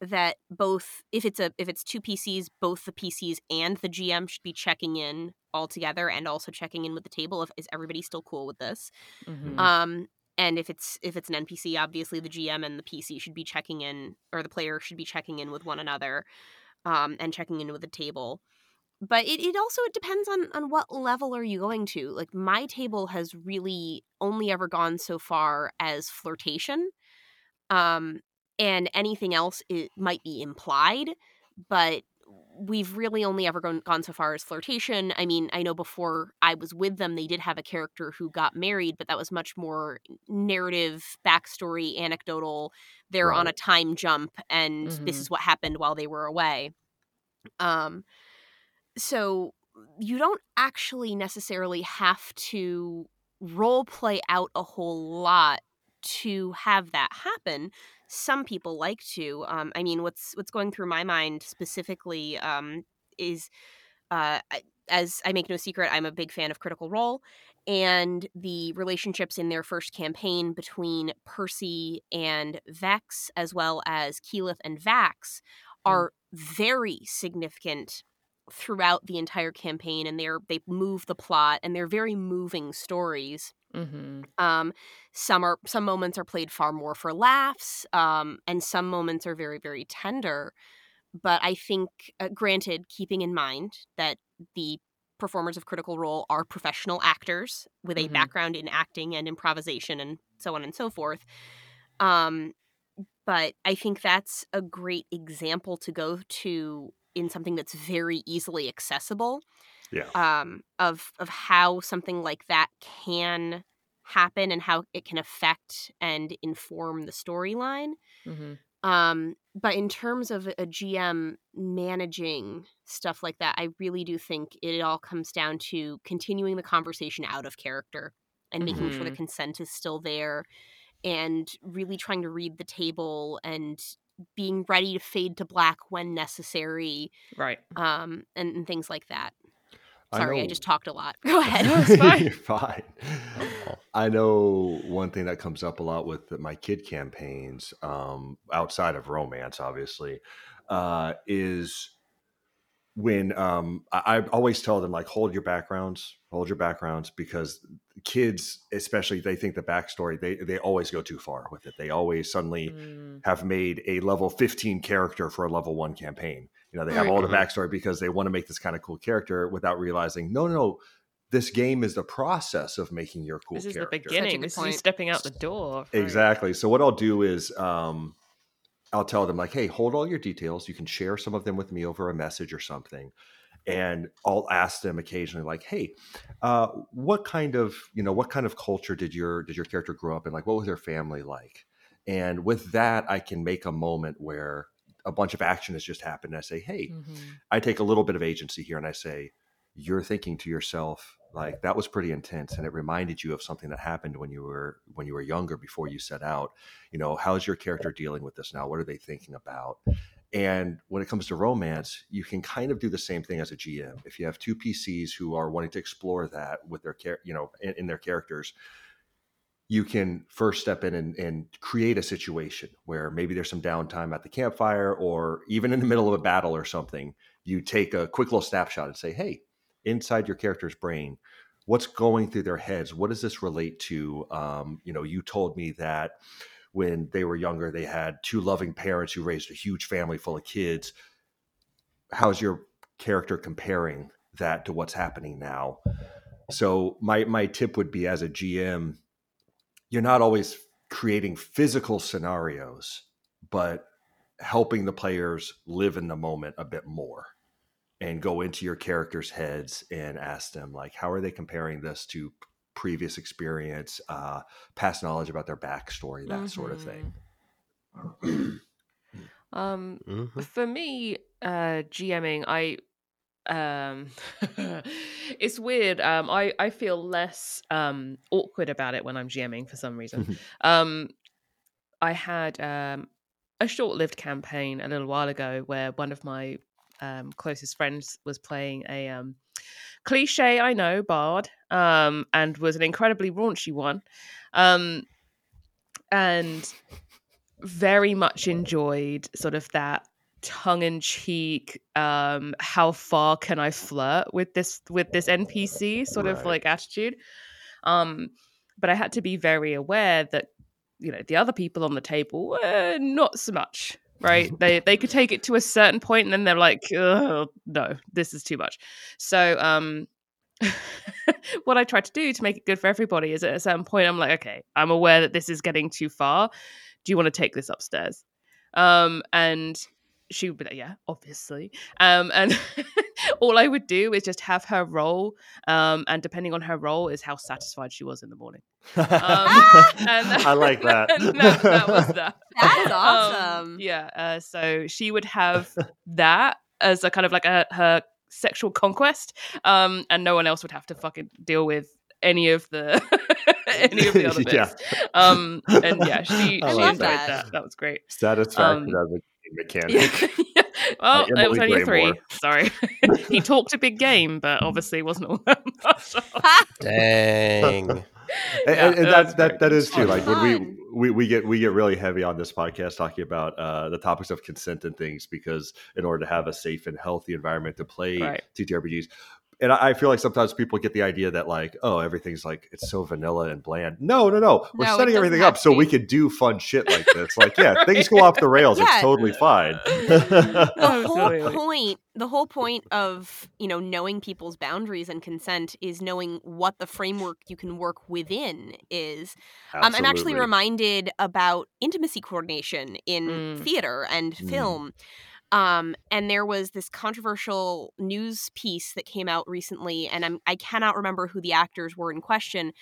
that both if it's a if it's two PCs, both the PCs and the GM should be checking in all together and also checking in with the table. If is everybody still cool with this? Mhm. Um, and if it's if it's an NPC, obviously the GM and the PC should be checking in, or the player should be checking in with one another, um, and checking in with the table. But it, it also it depends on on what level are you going to. Like my table has really only ever gone so far as flirtation, um, and anything else it might be implied, but we've really only ever gone, gone so far as flirtation. I mean, I know before I was with them, they did have a character who got married, but that was much more narrative, backstory, anecdotal. They're on a time jump, and this Mhm. is what happened while they were away. Um, so you don't actually necessarily have to role play out a whole lot to have that happen some people like to um, i mean what's what's going through my mind specifically um, is uh, as i make no secret i'm a big fan of critical role and the relationships in their first campaign between percy and vex as well as keyleth and vax are very significant throughout the entire campaign and they're they move the plot and they're very moving stories Mhm. um, some are some moments are played far more for laughs, um, and some moments are very very tender. But I think, uh, granted, keeping in mind that the performers of Critical Role are professional actors with a Mhm. background in acting and improvisation and so on and so forth. Um, but I think that's a great example to go to in something that's very easily accessible Yeah. um, of of how something like that can happen and how it can affect and inform the storyline. Mhm. Um, but in terms of a GM managing stuff like that, I really do think it all comes down to continuing the conversation out of character and making sure the Mhm. consent is still there and really trying to read the table and being ready to fade to black when necessary Right. um, and, and things like that. Sorry, I, know- just talked a lot. Go ahead. No, it's fine. You're fine. I know one thing that comes up a lot with my kid campaigns, um, outside of romance, obviously, uh, is when um, I, I always tell them like hold your backgrounds, hold your backgrounds, because kids, especially, they think the backstory they they always go too far with it. They always suddenly Mm. have made a level 15 character for a level one campaign. You know, they have all the backstory because they want to make this kind of cool character without realizing, no, no, no, this game is the process of making your cool This is the beginning. good This is you point. stepping out the door. Right. Exactly. So what I'll do is um, I'll tell them like, hey, hold all your details. You can share some of them with me over a message or something. And I'll ask them occasionally, like, "Hey, uh, what kind of you know what kind of culture did your did your character grow up in? Like, what was their family like?" And with that, I can make a moment where a bunch of action has just happened. And I say, "Hey, Mhm. I take a little bit of agency here and I say, you're thinking to yourself, like that was pretty intense and it reminded you of something that happened when you were when you were younger before you set out. You know, how's your character dealing with this now? What are they thinking about? And when it comes to romance, you can kind of do the same thing as a GM. If you have two PCs who are wanting to explore that with their care, you know, in, in their characters, you can first step in and, and create a situation where maybe there's some downtime at the campfire or even in the middle of a battle or something. You take a quick little snapshot and say, hey, inside your character's brain, what's going through their heads? What does this relate to? Um, you know, you told me that when they were younger, they had two loving parents who raised a huge family full of kids. How's your character comparing that to what's happening now. So my my tip would be as a GM, you're not always creating physical scenarios, but helping the players live in the moment a bit more and go into your characters' heads and ask them like how are they comparing this to previous experience, uh, past knowledge about their backstory, that sort of thing. Um, Mhm. for me, uh, GMing, I um, it's weird. Um, I I feel less um awkward about it when I'm GMing for some reason. um, I had um a short-lived campaign a little while ago where one of my um closest friends was playing a um cliche, I know, bard, um, and was an incredibly raunchy one. Um, and very much enjoyed sort of that tongue in cheek um how far can i flirt with this with this npc sort of like attitude um but i had to be very aware that you know the other people on the table were not so much right? They they could take it to a certain point and then they're like no this is too much. So um what i try to do to make it good for everybody is at a certain point i'm like okay i'm aware that this is getting too far. Do you want to take this upstairs? Um and she would be like yeah obviously um and all i would do is just have her roll um and depending on her role is how satisfied she was in the morning um, and I like that. that, that was that That's Um, awesome. yeah uh, so she would have that as a kind of like a her sexual conquest um and no one else would have to fucking deal with any of the any of the other bits Yeah. um and yeah she, I she love enjoyed that. that. that was great Satisfaction Um, as a mechanic. yeah. well, Like it was only a three. Sorry, he talked a big game, but obviously wasn't all that much. Dang. and, Yeah, and, and that's that, that that is true. Oh, Like when we, we we get we get really heavy on this podcast talking about uh, the topics of consent and things because in order to have a safe and healthy environment to play Right. TTRPGs. And I I feel like sometimes people get the idea that like, oh, everything's like it's so vanilla and bland. No, no, no. We're No, setting everything up so we can do fun shit like this. Like, yeah, things go off the rails. Yeah. It's totally fine. the whole point the whole point of you know knowing people's boundaries and consent is knowing what the framework you can work within is um, i'm actually reminded about intimacy coordination in Mm. theater and Mm. Um, and there was this controversial news piece that came out recently and I'm, i cannot remember who the actors were in question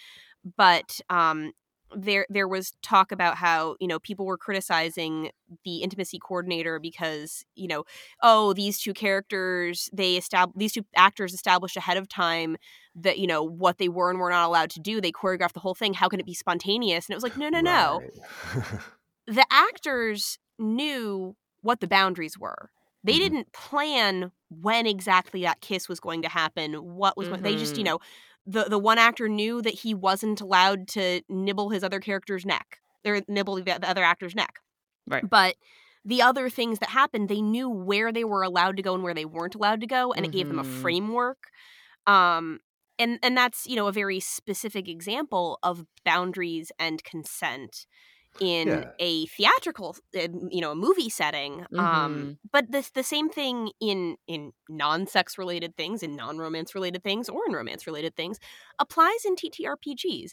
but um, there there was talk about how you know people were criticizing the intimacy coordinator because you know oh these two characters they estab- these two actors established ahead of time that you know what they were and were not allowed to do. They choreographed the whole thing. How can it be spontaneous? And it was like no no no. Right. the actors knew what the boundaries were they Mhm. didn't plan when exactly that kiss was going to happen what was going they just you Mhm. know the the one actor knew that he wasn't allowed to nibble his other character's neck or nibble the, the other actor's neck Right. but the other things that happened they knew where they were allowed to go and where they weren't allowed to go and it gave them a Mhm. framework um and and that's you know a very specific example of boundaries and consent in Yeah. a theatrical uh, you know a movie setting um but the the same thing in in non-sex related things in non-romance related things or in romance related things applies in TTRPGs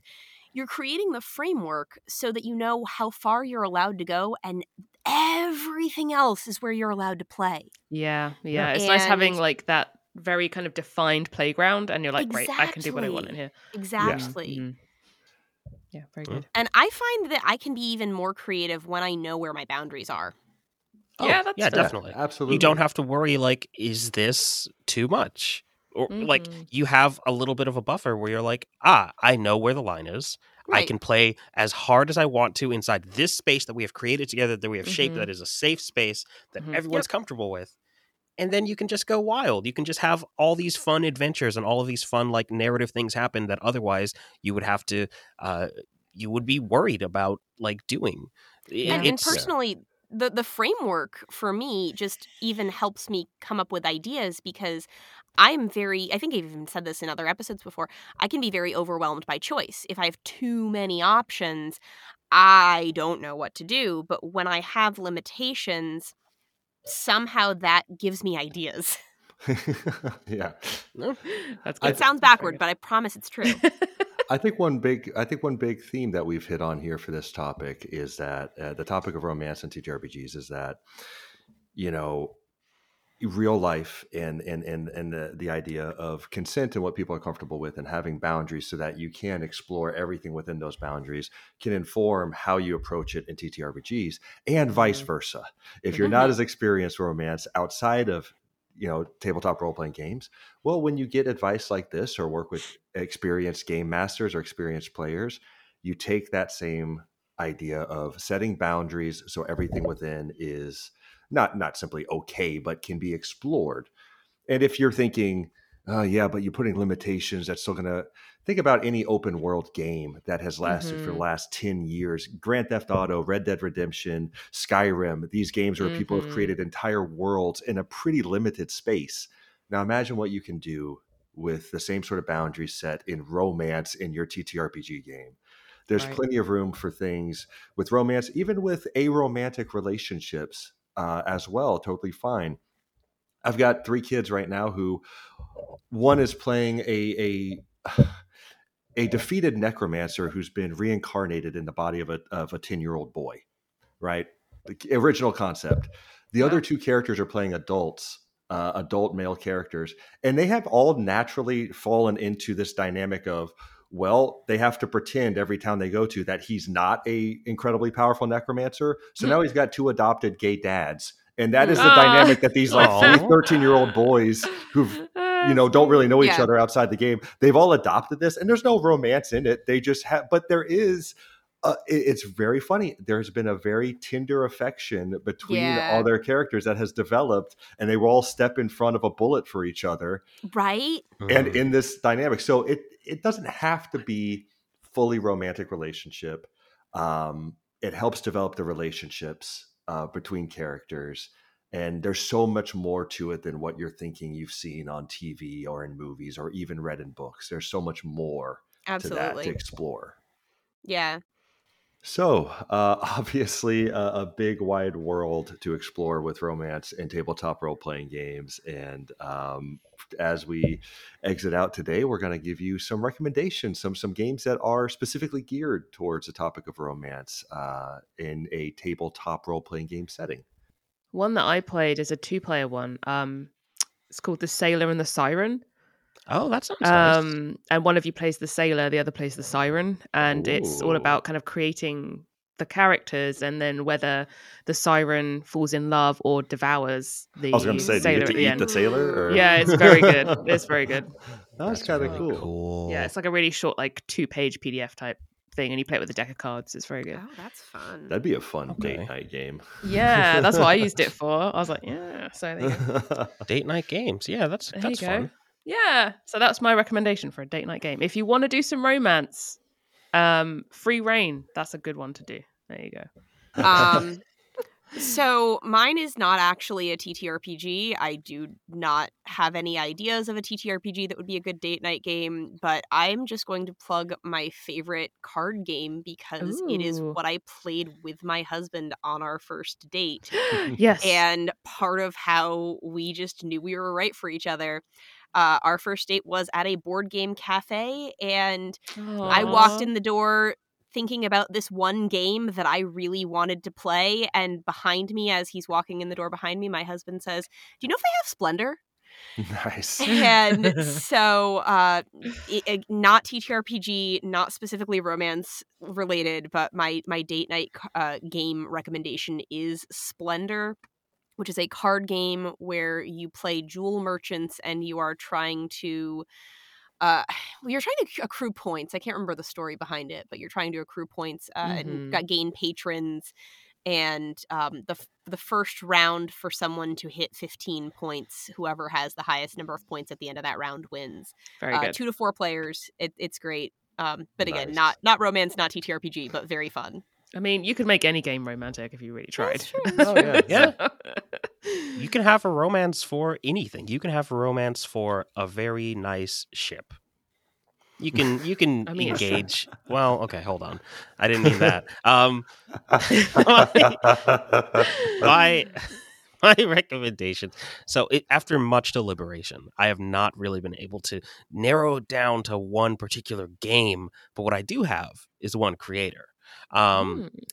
you're creating the framework so that you know how far you're allowed to go and everything else is where you're allowed to play yeah, yeah. It's nice having like that very kind of defined playground, and you're like, great, I can do what I want in here. exactly Mhm. Yeah, very good. and i find that i can be even more creative when i know where my boundaries are yeah, that's yeah, fair. definitely. Absolutely. You don't have to worry like, is this too much? Or like Mhm. you have a little bit of a buffer where you're like, ah, I know where the line is. I can play as hard as I want to inside this space that we have created together, that we have shaped, Mhm. that is a safe space that Mhm. everyone's comfortable with. And then you can just go wild. You can just have all these fun adventures and all of these fun like narrative things happen that otherwise you would have to uh you would be worried about like doing. And, and personally the the framework for me just even helps me come up with ideas because I'm very I think I've even said this in other episodes before I can be very overwhelmed by choice if I have too many options I don't know what to do but when I have limitations somehow that gives me ideas yeah. That's good. It sounds backward, but I promise it's true. I think one big I think one big theme that we've hit on here for this topic is that uh, the topic of romance and TTRPGs is that you know real life and and and and the, the idea of consent and what people are comfortable with and having boundaries so that you can explore everything within those boundaries can inform how you approach it in TTRPGs and vice mm-hmm. versa. If you're not mm-hmm. as experienced with romance outside of you know tabletop role playing games, well, when you get advice like this or work with experienced game masters or experienced players, you take that same idea of setting boundaries so everything within is not not simply okay, but can be explored. And if you're thinking, oh yeah, but you're putting limitations, that's still gonna think about any open world game that has lasted for the Mhm. last 10 years. Grand Theft Auto, Red Dead Redemption, Skyrim, these games where people have Mhm. created entire worlds in a pretty limited space. Now imagine what you can do with the same sort of boundary set in romance in your TTRPG game. There's Right. plenty of room for things with romance, even with aromantic relationships uh, as well. Totally fine. I've got three kids right now who one is playing a a a defeated necromancer who's been reincarnated in the body of a of a 10-year-old boy, right? The original concept. The other two characters are playing adults, uh, adult male characters, and they have all naturally fallen into this dynamic of well, they have to pretend every town they go to that he's not a incredibly powerful necromancer. So hmm. now he's got two adopted gay dads. And that hmm. is the dynamic that these like three 13 year old boys who've you know don't really know each Yeah. other outside the game they've all adopted this and there's no romance in it they just have but there is uh, it- it's very funny there's been a very tender affection between Yeah. all their characters that has developed and they will all step in front of a bullet for each other right? and Mhm. in this dynamic so it it doesn't have to be fully romantic relationship um it helps develop the relationships uh, between characters and there's so much more to it than what you're thinking you've seen on tv or in movies or even read in books there's so much more to that Absolutely. to explore Yeah. So, uh, obviously, a, a big wide world to explore with romance and tabletop role playing games. And um, as we exit out today, we're going to give you some recommendations, some some games that are specifically geared towards the topic of romance uh, in a tabletop role playing game setting. One that I played is a two-player one. Um, it's called The Sailor and the Siren. Oh, that sounds nice. Um, and one of you plays the sailor, the other plays the siren, and it's all about kind of creating the characters and then whether the siren falls in love or devours the I was going to say, do you sailor get to the eat end. the sailor? Or? Yeah, it's very good. It's very good. That's, kind of really cool. cool. Yeah, it's like a really short, like two-page PDF type thing, and you play it with a deck of cards. It's very good. Oh, that's fun. That'd be a fun Okay. date night game. Yeah, that's what I used it for. I was like, yeah. So there you go. Date night games. Yeah, that's There that's fun. Yeah. So that's my recommendation for a date night game. If you want to do some romance, um, Free Reign, that's a good one to do. There you go. um so mine is not actually a TTRPG. I do not have any ideas of a TTRPG that would be a good date night game, but I'm just going to plug my favorite card game because it is what I played with my husband on our first date. yes. and part of how we just knew we were right for each other. Uh, our first date was at a board game cafe, and I walked in the door thinking about this one game that I really wanted to play. And behind me, as he's walking in the door behind me, my husband says, Do you know if they have Splendor? nice. and so uh it, not ttrpg not specifically romance related but my my date night uh, game recommendation is splendor which is a card game where you play jewel merchants and you are trying to uh you're trying to accrue points i can't remember the story behind it but you're trying to accrue points uh, Mhm. and got gain patrons and um, the the first round for someone to hit 15 points, whoever has the highest number of points at the end of that round wins. very Uh, good. two to four players, it, it's great. Um, but again, Nice. not not romance, not TTRPG, but very fun. I mean, you could make any game romantic if you really tried. That's true, Oh, yeah. Yeah. You can have a romance for anything. You can have a romance for a very nice ship. You can you can I mean- engage. Well, okay, hold on. I didn't mean that. Um, my my recommendations. So, it, after much deliberation, I have not really been able to narrow it down to one particular game. But what I do have is one creator. Um, Mm.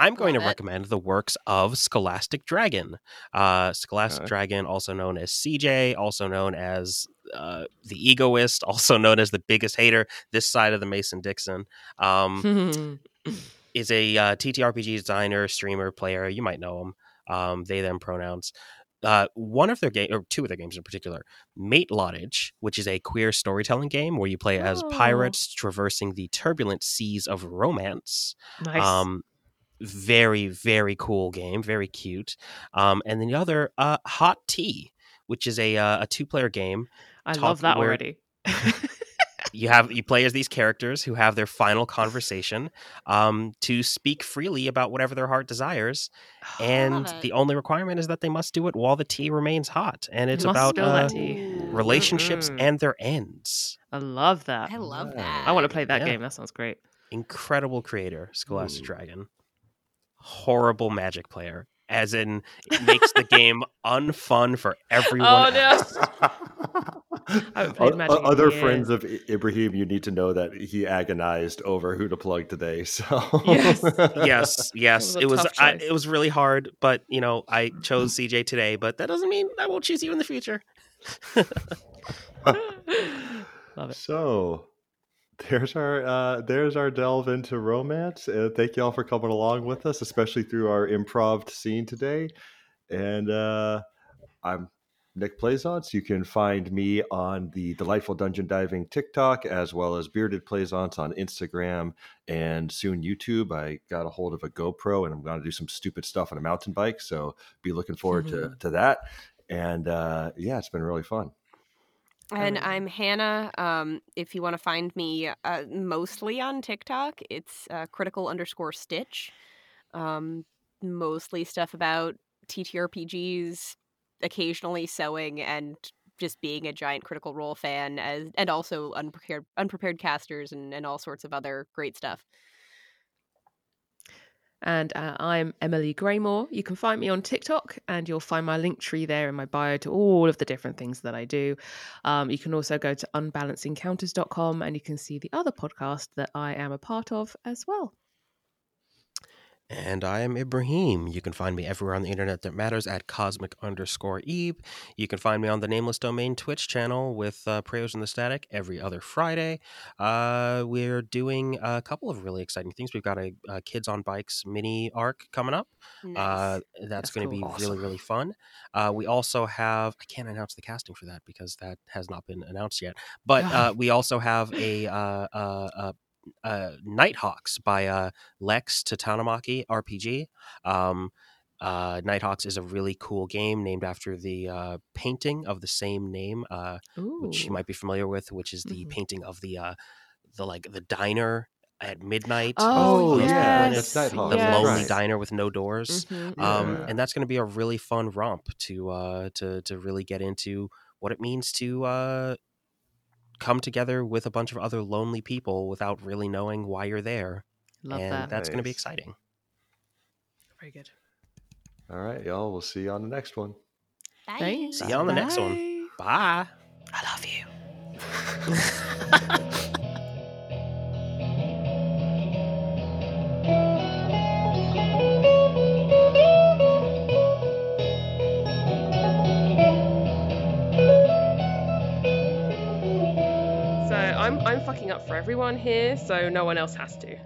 I'm going Love to it. recommend the works of Scholastic Dragon. Uh, Scholastic Okay. Dragon, also known as CJ, also known as uh, the Egoist, also known as the biggest hater this side of the Mason Dixon. Um, is a uh, TTRPG designer, streamer, player. You might know him. Um, they them pronouns. Uh, one of their game or two of their games in particular, Matelotage, which is a queer storytelling game where you play as Oh. pirates traversing the turbulent seas of romance. nice. Um, very very cool game, very cute. Um, and then the other, uh, Hot Tea, which is a uh, a two player game I love that where- already. you have you play as these characters who have their final conversation um, to speak freely about whatever their heart desires and the only requirement is that they must do it while the tea remains hot and it's about uh, that tea. relationships Mhm. and their ends I love that. I love that. I want to play that Yeah. game. That sounds great. incredible creator scholastic Ooh. dragon horrible magic player as in it makes the game unfun for everyone Oh, no. else. I haven't played O- Magic in Other friends of Ibraheem, you need to know that he agonized over who to plug today. So Yes. yes yes it was was I, it was really hard but you know i chose cj today but that doesn't mean i won't choose you in the future love it. So there's our uh, there's our delve into romance. Uh, thank you all for coming along with us, especially through our improv scene today. And uh, I'm Nick Plaisance. You can find me on the Delightful Dungeon Diving TikTok as well as Bearded Plaisance on Instagram and soon YouTube. I got a hold of a GoPro and I'm going to do some stupid stuff on a mountain bike. So be looking forward to, to that. And uh, yeah, it's been really fun. And I'm Hanna. Um, if you want to find me, uh, mostly on TikTok, it's uh, critical underscore stitch. Um, mostly stuff about TTRPGs, occasionally sewing, and just being a giant Critical Role fan, as and also unprepared unprepared casters and, and all sorts of other great stuff. And uh, I'm Emily Graymore. You can find me on TikTok, and you'll find my link tree there in my bio to all of the different things that I do. Um, you can also go to unbalancedencounters.com and you can see the other podcast that I am a part of as well. And I am Ibraheem. You can find me everywhere on the internet that matters at cosmic underscore Eve. You can find me on the Nameless Domain Twitch channel with uh, Prayers in the Static every other Friday. Uh, we're doing a couple of really exciting things. We've got a, a Kids on Bikes mini arc coming up. Nice. Uh, that's, That's going to cool. be really, really fun. Uh, we also have, I can't announce the casting for that because that has not been announced yet. But uh, we also have a, uh, uh, Nighthawks by uh, Lex Tatanamaki RPG. Um, uh, Nighthawks is a really cool game named after the uh, painting of the same name, uh, which you might be familiar with, which is the Mhm. painting of the uh, the like the diner at midnight. Oh, Oh, Those yeah, people in that's it, Nighthawks, the yes. lonely right. diner with no doors. Mhm, Um, Yeah. and that's going to be a really fun romp to uh, to to really get into what it means to uh, come together with a bunch of other lonely people without really knowing why you're there, Love and that. that's going to be exciting. Very good. All right, y'all. We'll see you on the next one. Bye. Thanks. See you on the next one. Bye. Bye. I love you. fucking up for everyone here, so no one else has to.